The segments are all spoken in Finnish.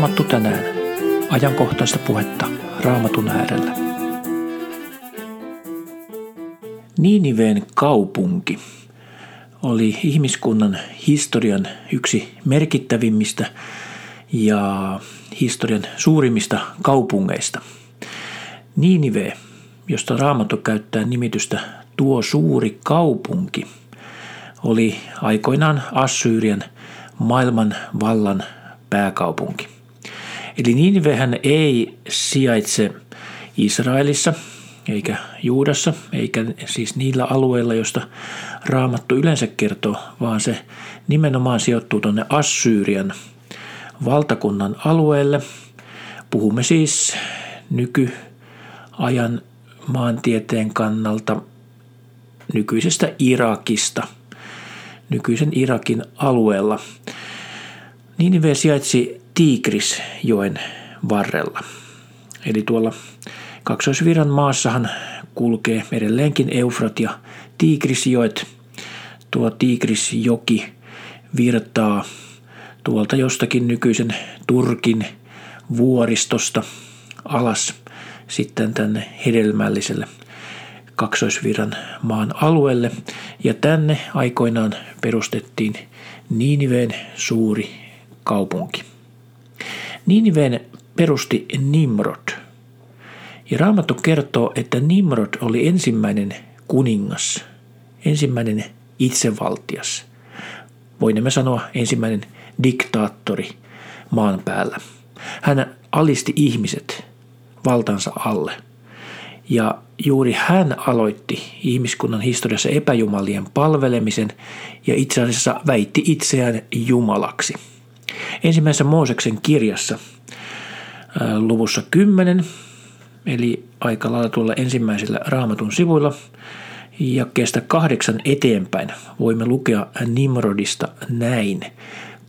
Raamattu tänään. Ajankohtaista puhetta Raamatun äärellä. Niiniveen kaupunki oli ihmiskunnan historian yksi merkittävimmistä ja historian suurimmista kaupungeista. Niinive, josta Raamattu käyttää nimitystä tuo suuri kaupunki, oli aikoinaan Assyrian maailman vallan pääkaupunki. Eli Niinivehän ei sijaitse Israelissa eikä Juudassa, eikä siis niillä alueilla, joista Raamattu yleensä kertoo, vaan se nimenomaan sijoittuu tuonne Assyrian valtakunnan alueelle. Puhumme siis nykyajan maantieteen kannalta nykyisestä Irakista, nykyisen Irakin alueella. Ninive sijaitsi Tigrisjoen varrella. Eli tuolla kaksoisviran maassahan kulkee edelleenkin Eufrat ja Tigrisjoet. Tuo Tigrisjoki virtaa tuolta jostakin nykyisen Turkin vuoristosta alas sitten tänne hedelmälliselle kaksoisviran maan alueelle ja tänne aikoinaan perustettiin Niiniveen suuri kaupunki. Niiniveen perusti Nimrod. Ja Raamattu kertoo, että Nimrod oli ensimmäinen kuningas, ensimmäinen itsevaltias. Voimme sanoa ensimmäinen diktaattori maan päällä. Hän alisti ihmiset valtansa alle. Ja juuri hän aloitti ihmiskunnan historiassa epäjumalien palvelemisen ja itse asiassa väitti itseään jumalaksi. Ensimmäisessä Mooseksen kirjassa luvussa 10, eli aika lailla tuolla ensimmäisillä raamatun sivuilla, ja kestä kahdeksan eteenpäin voimme lukea Nimrodista näin.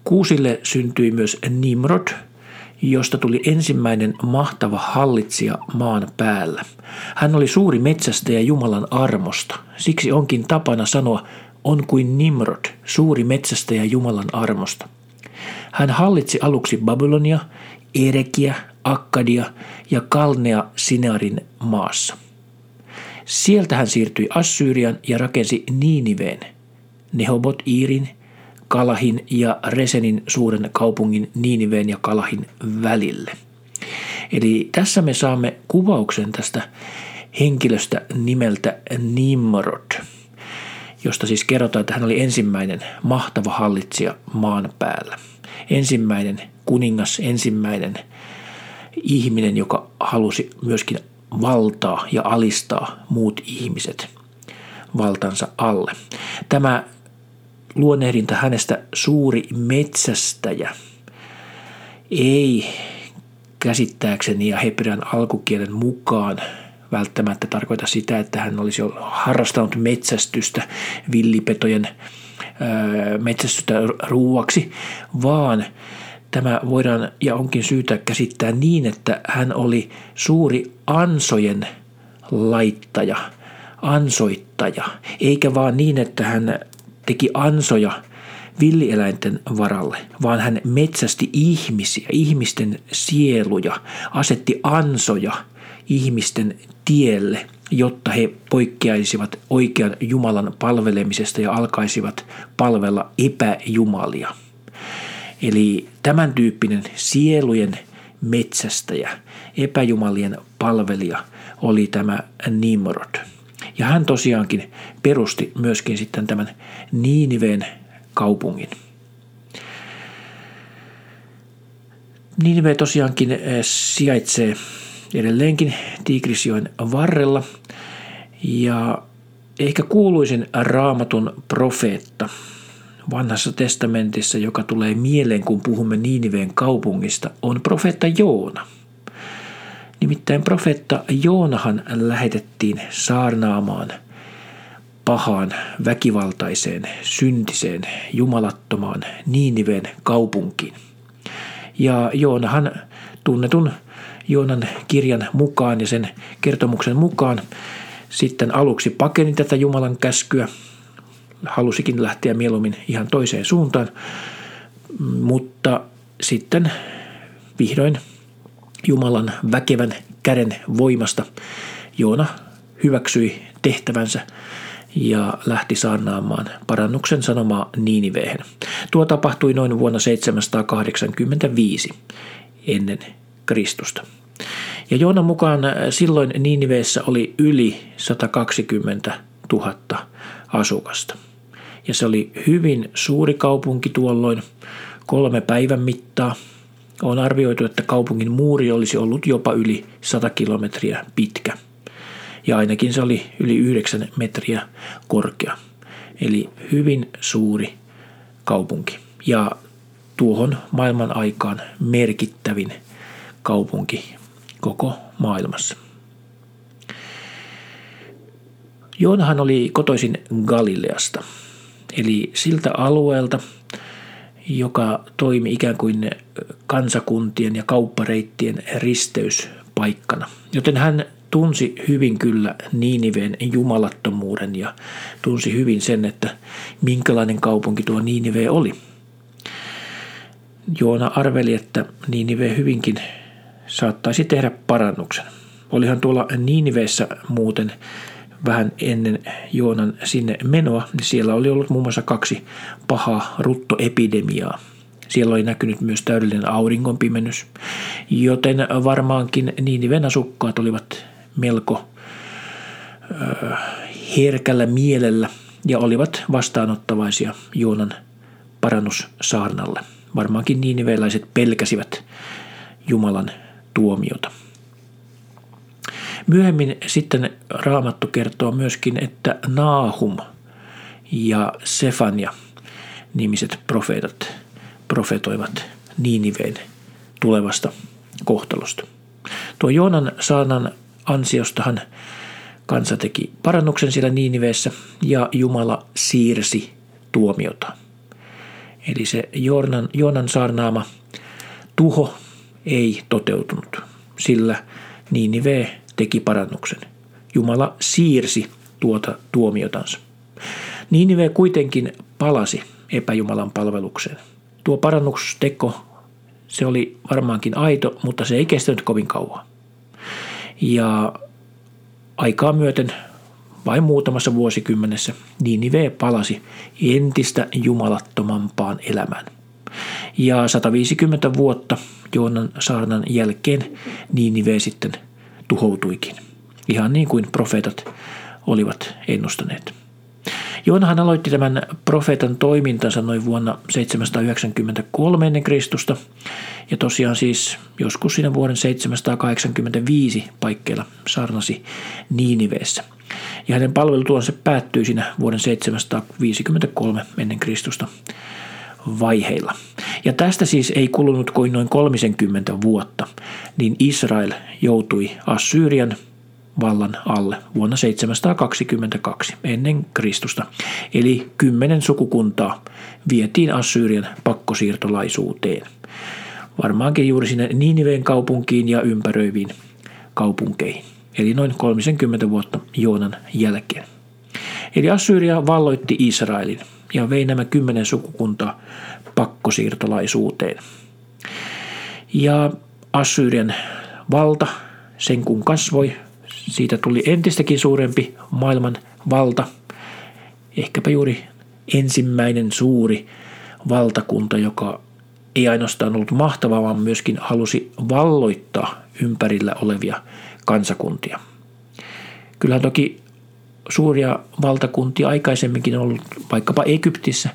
Kuusille syntyi myös Nimrod, josta tuli ensimmäinen mahtava hallitsija maan päällä. Hän oli suuri metsästäjä Jumalan armosta. Siksi onkin tapana sanoa, on kuin Nimrod, suuri metsästäjä Jumalan armosta. Hän hallitsi aluksi Babylonia, Erekiä, Akkadia ja Kalnea Sinarin maassa. Sieltä hän siirtyi Assyrian ja rakensi Niiniveen, Nehobot Iirin, Kalahin ja Resenin suuren kaupungin Niiniveen ja Kalahin välille. Eli tässä me saamme kuvauksen tästä henkilöstä nimeltä Nimrod, josta siis kerrotaan, että hän oli ensimmäinen mahtava hallitsija maan päällä. Ensimmäinen kuningas, ensimmäinen ihminen, joka halusi myöskin valtaa ja alistaa muut ihmiset valtansa alle. Tämä luonnehdinta hänestä suuri metsästäjä ei käsittääkseni ja hebrean alkukielen mukaan välttämättä tarkoita sitä, että hän olisi harrastanut metsästystä villipetojen metsästystä ruuaksi, vaan tämä voidaan ja onkin syytä käsittää niin, että hän oli suuri ansojen laittaja, ansoittaja, eikä vaan niin, että hän teki ansoja villieläinten varalle, vaan hän metsästi ihmisiä, ihmisten sieluja, asetti ansoja ihmisten tielle, jotta he poikkeaisivat oikean Jumalan palvelemisesta ja alkaisivat palvella epäjumalia. Eli tämän tyyppinen sielujen metsästäjä, epäjumalien palvelija oli tämä Nimrod. Ja hän tosiaankin perusti myöskin sitten tämän Niiniveen kaupungin. Niinive tosiaankin eh, sijaitsee edelleenkin Tigrisjoen varrella ja ehkä kuuluisin raamatun profeetta vanhassa testamentissa, joka tulee mieleen, kun puhumme Niiniveen kaupungista, on profeetta Joona – Nimittäin profeetta Joonahan lähetettiin saarnaamaan pahaan, väkivaltaiseen, syntiseen, jumalattomaan Niiniveen kaupunkiin. Ja Joonahan tunnetun Joonan kirjan mukaan ja sen kertomuksen mukaan. Sitten aluksi pakeni tätä Jumalan käskyä, halusikin lähteä mieluummin ihan toiseen suuntaan, mutta sitten vihdoin Jumalan väkevän käden voimasta Joona hyväksyi tehtävänsä ja lähti saarnaamaan parannuksen sanomaa Niiniveen. Tuo tapahtui noin vuonna 785 ennen Kristusta. Ja Joonan mukaan silloin Niiniveessä oli yli 120 000 asukasta. Ja se oli hyvin suuri kaupunki tuolloin, kolme päivän mittaa. On arvioitu, että kaupungin muuri olisi ollut jopa yli 100 kilometriä pitkä. Ja ainakin se oli yli 9 metriä korkea. Eli hyvin suuri kaupunki. Ja tuohon maailman aikaan merkittävin kaupunki koko maailmassa. Joonahan oli kotoisin Galileasta, eli siltä alueelta, joka toimi ikään kuin kansakuntien ja kauppareittien risteyspaikkana. Joten hän tunsi hyvin kyllä Niiniven jumalattomuuden ja tunsi hyvin sen, että minkälainen kaupunki tuo Niinive oli. Joona arveli, että Niinive hyvinkin saattaisi tehdä parannuksen. Olihan tuolla Niiniveessä muuten vähän ennen Joonan sinne menoa, niin siellä oli ollut muun muassa kaksi pahaa ruttoepidemiaa. Siellä oli näkynyt myös täydellinen auringonpimennys, joten varmaankin Niiniven asukkaat olivat melko äh, herkällä mielellä ja olivat vastaanottavaisia Joonan parannussaarnalle. Varmaankin niiniveläiset pelkäsivät Jumalan tuomiota. Myöhemmin sitten Raamattu kertoo myöskin, että Naahum ja Sefania nimiset profeetat profetoivat Niiniveen tulevasta kohtalosta. Tuo Joonan saanan ansiostahan kansa teki parannuksen siellä Niiniveessä ja Jumala siirsi tuomiota. Eli se Joonan, Joonan saarnaama tuho ei toteutunut, sillä Niinive teki parannuksen. Jumala siirsi tuota tuomiotansa. Niinive kuitenkin palasi epäjumalan palvelukseen. Tuo parannusteko, se oli varmaankin aito, mutta se ei kestänyt kovin kauan. Ja aikaa myöten vain muutamassa vuosikymmenessä Ninive palasi entistä jumalattomampaan elämään. Ja 150 vuotta Joonan saarnan jälkeen Ninive sitten tuhoutuikin. Ihan niin kuin profeetat olivat ennustaneet. Joonahan aloitti tämän profeetan toimintansa noin vuonna 793 ennen Kristusta. Ja tosiaan siis joskus siinä vuoden 785 paikkeilla saarnasi Niiniveessä. Ja hänen palvelutuonsa päättyi siinä vuoden 753 ennen Kristusta vaiheilla. Ja tästä siis ei kulunut kuin noin 30 vuotta, niin Israel joutui Assyrian vallan alle vuonna 722 ennen Kristusta. Eli kymmenen sukukuntaa vietiin Assyrian pakkosiirtolaisuuteen. Varmaankin juuri sinne Niiniveen kaupunkiin ja ympäröiviin kaupunkeihin. Eli noin 30 vuotta Joonan jälkeen. Eli Assyria valloitti Israelin ja vei nämä kymmenen sukukuntaa pakkosiirtolaisuuteen. Ja Assyrian valta, sen kun kasvoi, siitä tuli entistäkin suurempi maailman valta, ehkäpä juuri ensimmäinen suuri valtakunta, joka ei ainoastaan ollut mahtava, vaan myöskin halusi valloittaa ympärillä olevia kansakuntia. Kyllähän toki suuria valtakuntia aikaisemminkin ollut vaikkapa Egyptissä,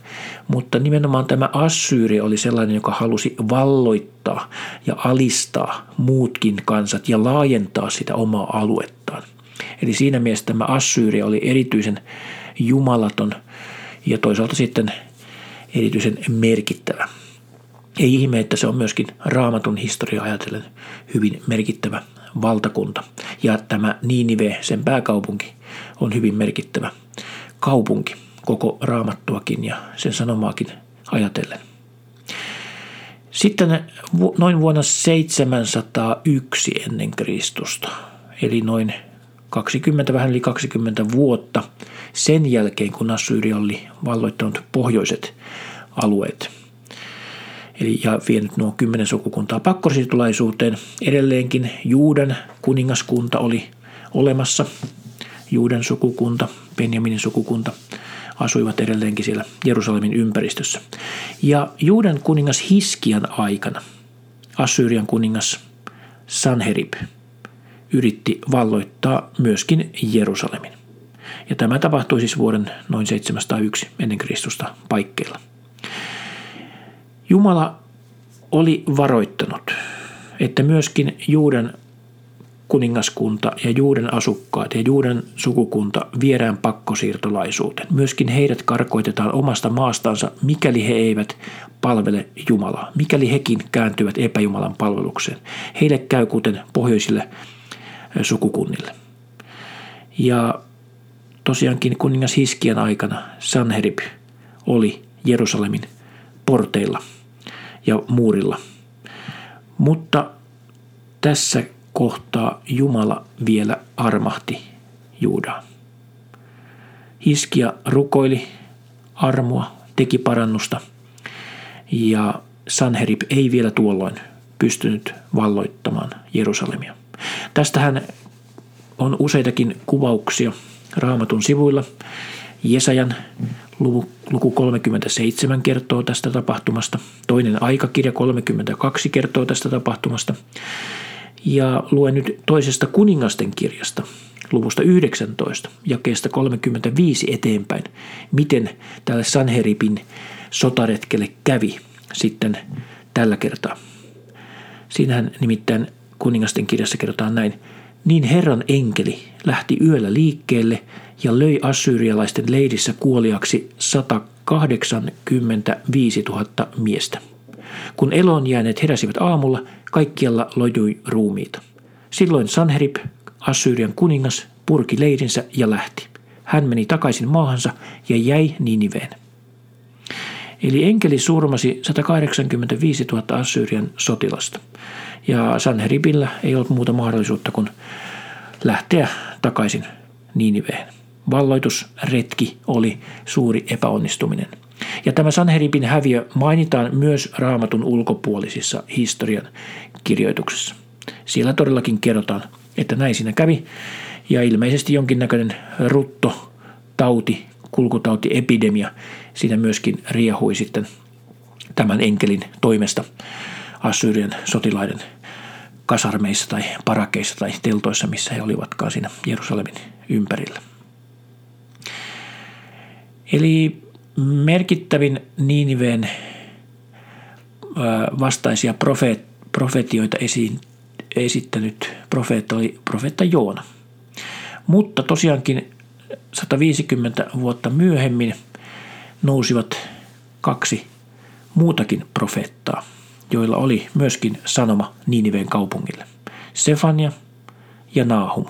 mutta nimenomaan tämä Assyri oli sellainen, joka halusi valloittaa ja alistaa muutkin kansat ja laajentaa sitä omaa aluettaan. Eli siinä mielessä tämä Assyri oli erityisen jumalaton ja toisaalta sitten erityisen merkittävä. Ei ihme, että se on myöskin raamatun historia ajatellen hyvin merkittävä valtakunta. Ja tämä Niinive, sen pääkaupunki, on hyvin merkittävä kaupunki koko raamattuakin ja sen sanomaakin ajatellen. Sitten noin vuonna 701 ennen Kristusta, eli noin 20, vähän yli 20 vuotta sen jälkeen, kun Assyria oli valloittanut pohjoiset alueet. eli ja vienyt nuo kymmenen sukukuntaa pakkosiirtolaisuuteen. Edelleenkin Juudan kuningaskunta oli olemassa, Juudan sukukunta, Benjaminin sukukunta asuivat edelleenkin siellä Jerusalemin ympäristössä. Ja Juudan kuningas Hiskian aikana Assyrian kuningas Sanherib yritti valloittaa myöskin Jerusalemin. Ja tämä tapahtui siis vuoden noin 701 ennen Kristusta paikkeilla. Jumala oli varoittanut, että myöskin Juudan kuningaskunta ja Juuden asukkaat ja Juuden sukukunta viedään pakkosiirtolaisuuteen. Myöskin heidät karkoitetaan omasta maastansa, mikäli he eivät palvele Jumalaa, mikäli hekin kääntyvät epäjumalan palvelukseen. Heille käy kuten pohjoisille sukukunnille. Ja tosiaankin kuningas Hiskian aikana Sanherib oli Jerusalemin porteilla ja muurilla. Mutta tässä kohtaa Jumala vielä armahti Juudaa. Hiskia rukoili armoa, teki parannusta ja Sanherib ei vielä tuolloin pystynyt valloittamaan Jerusalemia. Tästähän on useitakin kuvauksia raamatun sivuilla. Jesajan luku 37 kertoo tästä tapahtumasta. Toinen aikakirja 32 kertoo tästä tapahtumasta. Ja luen nyt toisesta kuningasten kirjasta, luvusta 19, jakeesta 35 eteenpäin, miten tälle Sanheripin sotaretkelle kävi sitten tällä kertaa. Siinähän nimittäin kuningasten kirjassa kerrotaan näin. Niin Herran enkeli lähti yöllä liikkeelle ja löi assyrialaisten leidissä kuoliaksi 185 000 miestä. Kun jääneet heräsivät aamulla, kaikkialla lojui ruumiita. Silloin Sanherib, Assyrian kuningas, purki leidinsä ja lähti. Hän meni takaisin maahansa ja jäi Niniveen. Eli enkeli surmasi 185 000 Assyrian sotilasta. Ja Sanheribillä ei ollut muuta mahdollisuutta kuin lähteä takaisin Niniveen. Valloitusretki oli suuri epäonnistuminen – ja tämä Sanheribin häviö mainitaan myös raamatun ulkopuolisissa historian kirjoituksissa. Siellä todellakin kerrotaan, että näin siinä kävi ja ilmeisesti jonkinnäköinen rutto, tauti, kulkutauti, epidemia siinä myöskin riehui sitten tämän enkelin toimesta Assyrian sotilaiden kasarmeissa tai parakeissa tai teltoissa, missä he olivatkaan siinä Jerusalemin ympärillä. Eli merkittävin Niiniveen vastaisia profeet, profetioita esiin, esittänyt profeetta oli profeetta Joona. Mutta tosiaankin 150 vuotta myöhemmin nousivat kaksi muutakin profeettaa, joilla oli myöskin sanoma Niiniveen kaupungille. Sefania ja Nahum.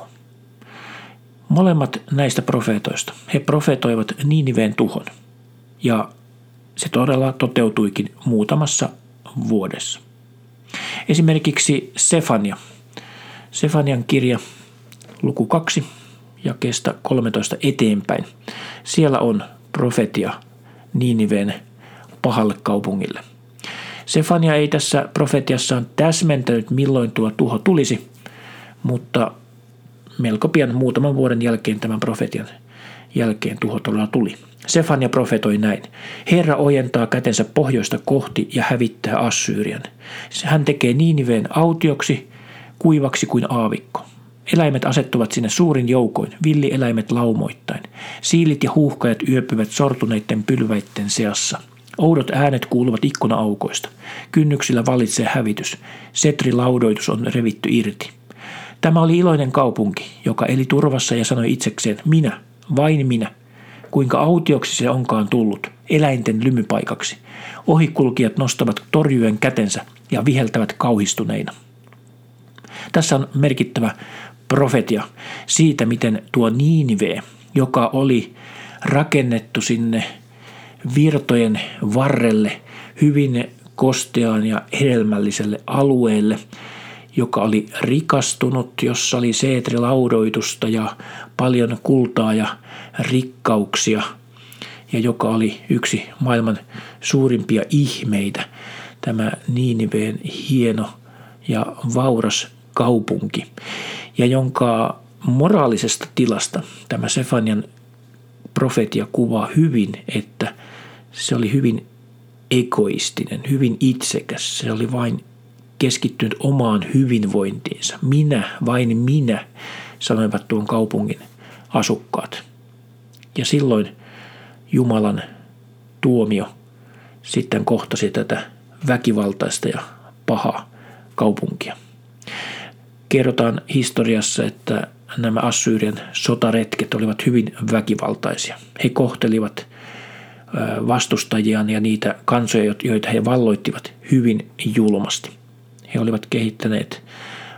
Molemmat näistä profeetoista, he profetoivat Niiniveen tuhon – ja se todella toteutuikin muutamassa vuodessa. Esimerkiksi Sefania. Sefanian kirja luku 2 ja kestä 13 eteenpäin. Siellä on profetia Niiniveen pahalle kaupungille. Sefania ei tässä profetiassaan täsmentänyt milloin tuo tuho tulisi, mutta melko pian muutaman vuoden jälkeen tämän profetian jälkeen tuho todella tuli. Sefania profetoi näin. Herra ojentaa kätensä pohjoista kohti ja hävittää Assyrian. Hän tekee Niiniveen autioksi, kuivaksi kuin aavikko. Eläimet asettuvat sinne suurin joukoin, villieläimet laumoittain. Siilit ja huuhkajat yöpyvät sortuneiden pylväitten seassa. Oudot äänet kuuluvat ikkuna-aukoista. Kynnyksillä valitsee hävitys. Setrilaudoitus on revitty irti. Tämä oli iloinen kaupunki, joka eli turvassa ja sanoi itsekseen, minä, vain minä, kuinka autioksi se onkaan tullut, eläinten lymypaikaksi. Ohikulkijat nostavat torjuen kätensä ja viheltävät kauhistuneina. Tässä on merkittävä profetia siitä, miten tuo Niinive, joka oli rakennettu sinne virtojen varrelle hyvin kosteaan ja hedelmälliselle alueelle, joka oli rikastunut, jossa oli seetrilaudoitusta ja paljon kultaa ja rikkauksia ja joka oli yksi maailman suurimpia ihmeitä. tämä Niiniveen hieno ja vauras kaupunki, ja jonka moraalisesta tilasta tämä Sefanian profetia kuvaa hyvin, että se oli hyvin egoistinen, hyvin itsekäs. Se oli vain keskittynyt omaan hyvinvointiinsa. Minä, vain minä, sanoivat tuon kaupungin asukkaat. Ja silloin Jumalan tuomio sitten kohtasi tätä väkivaltaista ja pahaa kaupunkia. Kerrotaan historiassa, että nämä Assyrian sotaretket olivat hyvin väkivaltaisia. He kohtelivat vastustajiaan ja niitä kansoja, joita he valloittivat hyvin julmasti. He olivat kehittäneet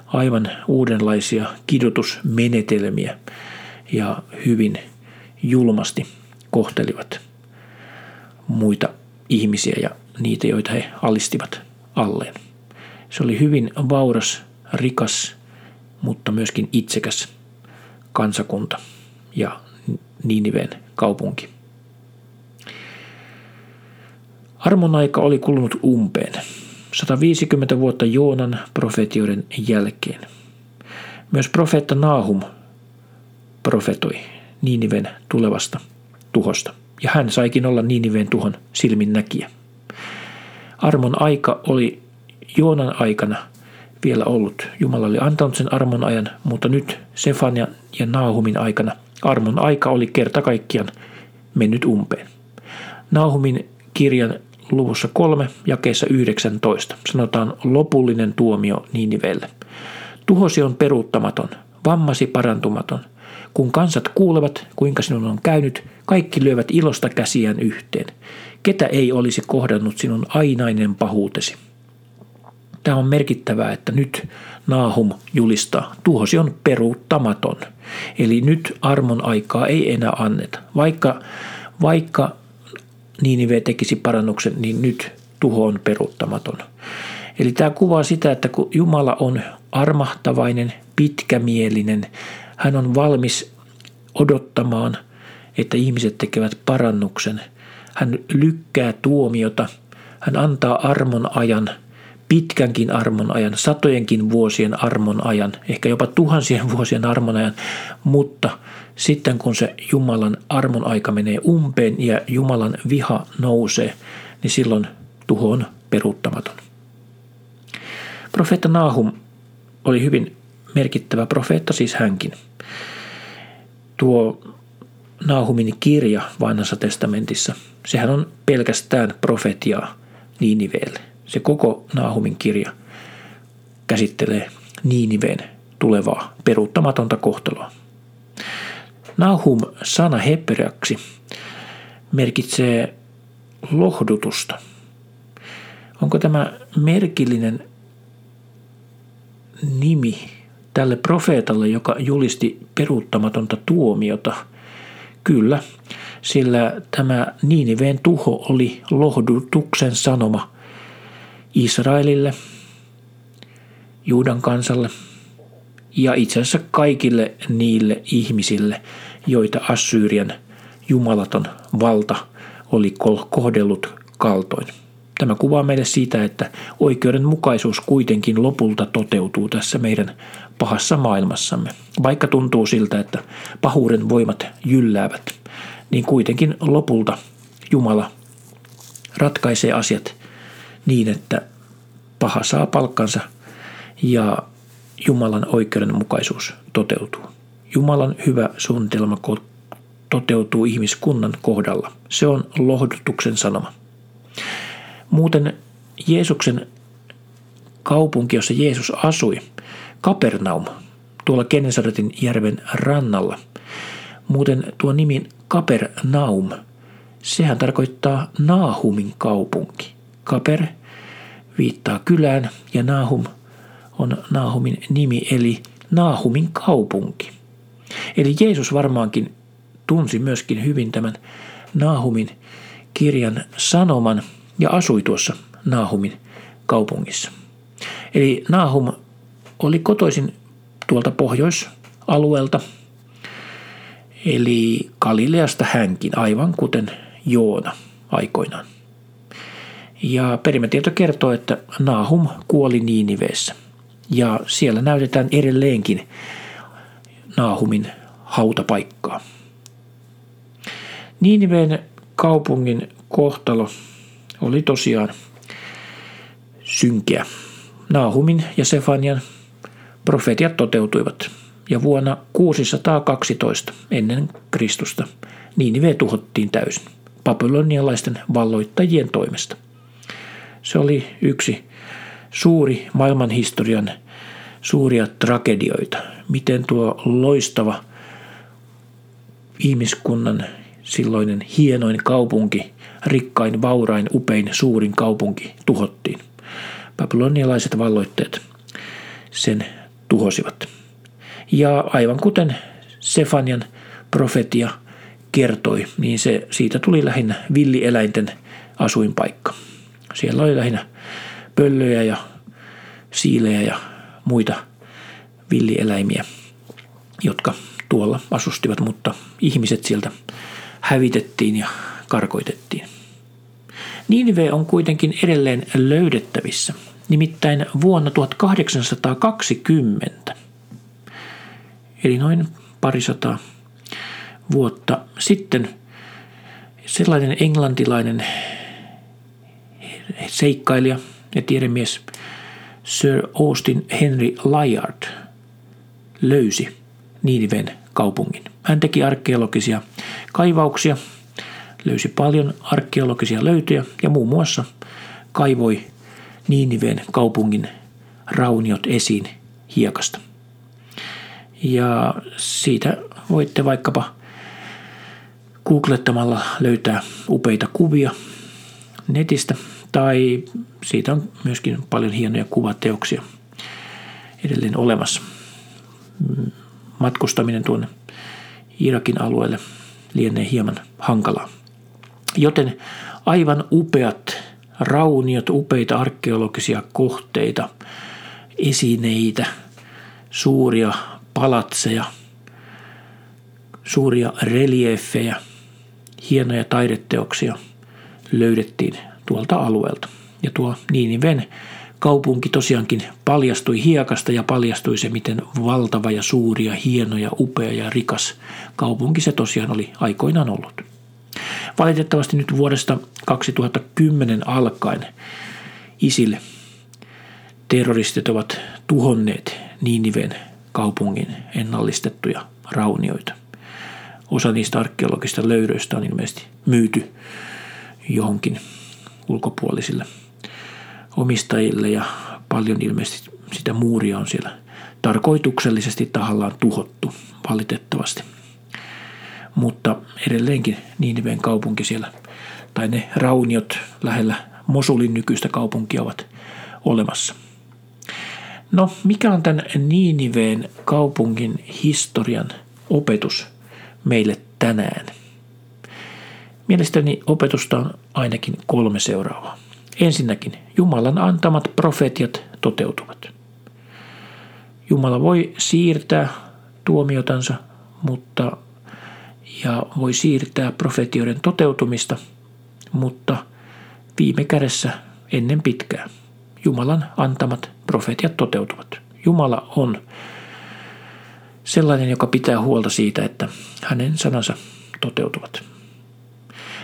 aivan uudenlaisia kidutusmenetelmiä ja hyvin julmasti kohtelivat muita ihmisiä ja niitä, joita he alistivat alleen. Se oli hyvin vauras, rikas, mutta myöskin itsekäs kansakunta ja Niiniven kaupunki. Armon aika oli kulunut umpeen, 150 vuotta Joonan profetioiden jälkeen. Myös profeetta Naahum profetoi Niiniven tulevasta tuhosta, ja hän saikin olla Niiniven tuhon silmin näkijä. Armon aika oli Joonan aikana vielä ollut. Jumala oli antanut sen armon ajan, mutta nyt Sefania ja Naahumin aikana armon aika oli kerta kaikkiaan mennyt umpeen. Naahumin kirjan luvussa 3 jakeessa 19 sanotaan lopullinen tuomio Niinivelle. Tuhosi on peruuttamaton, vammasi parantumaton. Kun kansat kuulevat, kuinka sinun on käynyt, kaikki lyövät ilosta käsiään yhteen. Ketä ei olisi kohdannut sinun ainainen pahuutesi? Tämä on merkittävää, että nyt Naahum julistaa, tuhosi on peruuttamaton. Eli nyt armon aikaa ei enää anneta. Vaikka, vaikka Niinive tekisi parannuksen, niin nyt tuho on peruuttamaton. Eli tämä kuvaa sitä, että kun Jumala on armahtavainen, pitkämielinen, hän on valmis odottamaan, että ihmiset tekevät parannuksen. Hän lykkää tuomiota, hän antaa armon ajan, pitkänkin armon ajan, satojenkin vuosien armon ajan, ehkä jopa tuhansien vuosien armon ajan, mutta sitten kun se Jumalan armon aika menee umpeen ja Jumalan viha nousee, niin silloin tuho on peruuttamaton. Profeetta Nahum oli hyvin merkittävä profeetta, siis hänkin. Tuo Nahumin kirja vanhassa testamentissa, sehän on pelkästään profetiaa Niiniveelle. Se koko Nahumin kirja käsittelee Niiniveen tulevaa peruuttamatonta kohtaloa. Nahum-sana hebreaksi merkitsee lohdutusta. Onko tämä merkillinen nimi tälle profeetalle, joka julisti peruuttamatonta tuomiota? Kyllä, sillä tämä Niiniveen tuho oli lohdutuksen sanoma Israelille, Juudan kansalle ja itse asiassa kaikille niille ihmisille, joita Assyrian jumalaton valta oli kohdellut kaltoin. Tämä kuvaa meille siitä, että oikeudenmukaisuus kuitenkin lopulta toteutuu tässä meidän pahassa maailmassamme. Vaikka tuntuu siltä, että pahuuden voimat jylläävät, niin kuitenkin lopulta Jumala ratkaisee asiat niin, että paha saa palkkansa ja Jumalan oikeudenmukaisuus toteutuu. Jumalan hyvä suunnitelma toteutuu ihmiskunnan kohdalla. Se on lohdutuksen sanoma. Muuten Jeesuksen kaupunki, jossa Jeesus asui, Kapernaum, tuolla Kenesaretin järven rannalla. Muuten tuo nimi Kapernaum, sehän tarkoittaa Naahumin kaupunki. Kaper viittaa kylään ja Nahum on Nahumin nimi eli Nahumin kaupunki. Eli Jeesus varmaankin tunsi myöskin hyvin tämän Nahumin kirjan sanoman ja asui tuossa Nahumin kaupungissa. Eli Nahum oli kotoisin tuolta pohjoisalueelta, eli Galileasta hänkin, aivan kuten Joona aikoinaan. Ja perimätieto kertoo, että Nahum kuoli Niiniveessä. Ja siellä näytetään edelleenkin Nahumin hautapaikkaa. Niiniveen kaupungin kohtalo oli tosiaan synkeä. Nahumin ja Sefanian profetiat toteutuivat ja vuonna 612 ennen Kristusta Niinive tuhottiin täysin babylonialaisten valloittajien toimesta. Se oli yksi suuri maailmanhistorian suuria tragedioita. Miten tuo loistava ihmiskunnan silloinen hienoin kaupunki, rikkain, vaurain, upein, suurin kaupunki tuhottiin. Babylonialaiset valloitteet sen tuhosivat. Ja aivan kuten Sefanian profetia kertoi, niin se, siitä tuli lähinnä villieläinten asuinpaikka. Siellä oli lähinnä pöllöjä ja siilejä ja muita villieläimiä, jotka tuolla asustivat, mutta ihmiset sieltä hävitettiin ja karkoitettiin. Niinive on kuitenkin edelleen löydettävissä, nimittäin vuonna 1820, eli noin parisataa vuotta sitten, sellainen englantilainen seikkailija ja tiedemies Sir Austin Henry Layard löysi Niiniven kaupungin. Hän teki arkeologisia kaivauksia, löysi paljon arkeologisia löytöjä ja muun muassa kaivoi Niiniven kaupungin rauniot esiin hiekasta. Ja siitä voitte vaikkapa googlettamalla löytää upeita kuvia netistä tai siitä on myöskin paljon hienoja kuvateoksia edelleen olemassa. Matkustaminen tuonne Irakin alueelle lienee hieman hankalaa. Joten aivan upeat rauniot, upeita arkeologisia kohteita, esineitä, suuria palatseja, suuria reliefejä, hienoja taideteoksia löydettiin tuolta alueelta. Ja tuo Niiniven kaupunki tosiaankin paljastui hiekasta ja paljastui se, miten valtava ja suuri ja hieno ja upea ja rikas kaupunki se tosiaan oli aikoinaan ollut. Valitettavasti nyt vuodesta 2010 alkaen isille terroristit ovat tuhonneet Niiniven kaupungin ennallistettuja raunioita. Osa niistä arkeologista löydöistä on ilmeisesti myyty johonkin ulkopuolisille omistajille ja paljon ilmeisesti sitä muuria on siellä tarkoituksellisesti tahallaan tuhottu valitettavasti. Mutta edelleenkin Niiniven kaupunki siellä, tai ne rauniot lähellä Mosulin nykyistä kaupunkia ovat olemassa. No, mikä on tämän Niiniveen kaupungin historian opetus meille tänään? Mielestäni opetusta on ainakin kolme seuraavaa. Ensinnäkin Jumalan antamat profetiat toteutuvat. Jumala voi siirtää tuomiotansa, mutta ja voi siirtää profetioiden toteutumista, mutta viime kädessä ennen pitkää Jumalan antamat profetiat toteutuvat. Jumala on sellainen, joka pitää huolta siitä, että hänen sanansa toteutuvat.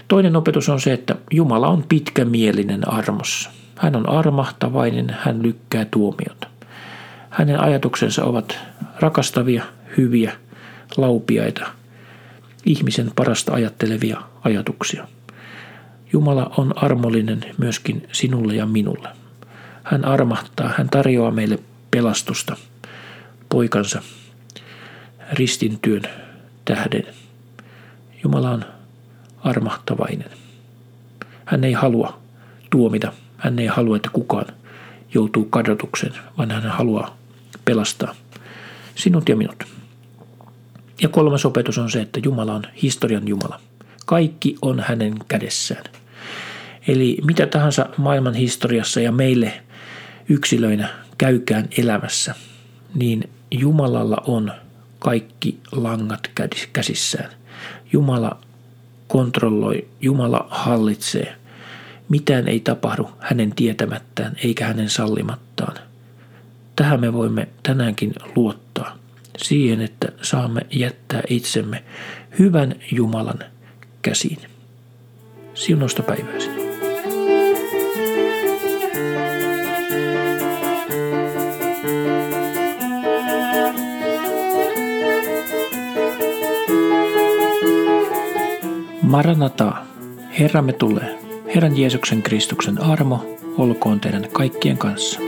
Toinen opetus on se, että Jumala on pitkämielinen armossa. Hän on armahtavainen, hän lykkää tuomiota. Hänen ajatuksensa ovat rakastavia, hyviä, laupiaita, ihmisen parasta ajattelevia ajatuksia. Jumala on armollinen myöskin sinulle ja minulle. Hän armahtaa, hän tarjoaa meille pelastusta poikansa ristintyön tähden. Jumala on armahtavainen. Hän ei halua tuomita, hän ei halua, että kukaan joutuu kadotukseen, vaan hän haluaa pelastaa sinut ja minut. Ja kolmas opetus on se, että Jumala on historian Jumala. Kaikki on hänen kädessään. Eli mitä tahansa maailman historiassa ja meille yksilöinä käykään elämässä, niin Jumalalla on kaikki langat käsissään. Jumala kontrolloi, Jumala hallitsee Mitään ei tapahdu hänen tietämättään eikä hänen sallimattaan. Tähän me voimme tänäänkin luottaa. Siihen, että saamme jättää itsemme hyvän Jumalan käsiin. Siunosta päiväsi. Maranata, Herramme tulee. Herran Jeesuksen Kristuksen armo olkoon teidän kaikkien kanssa.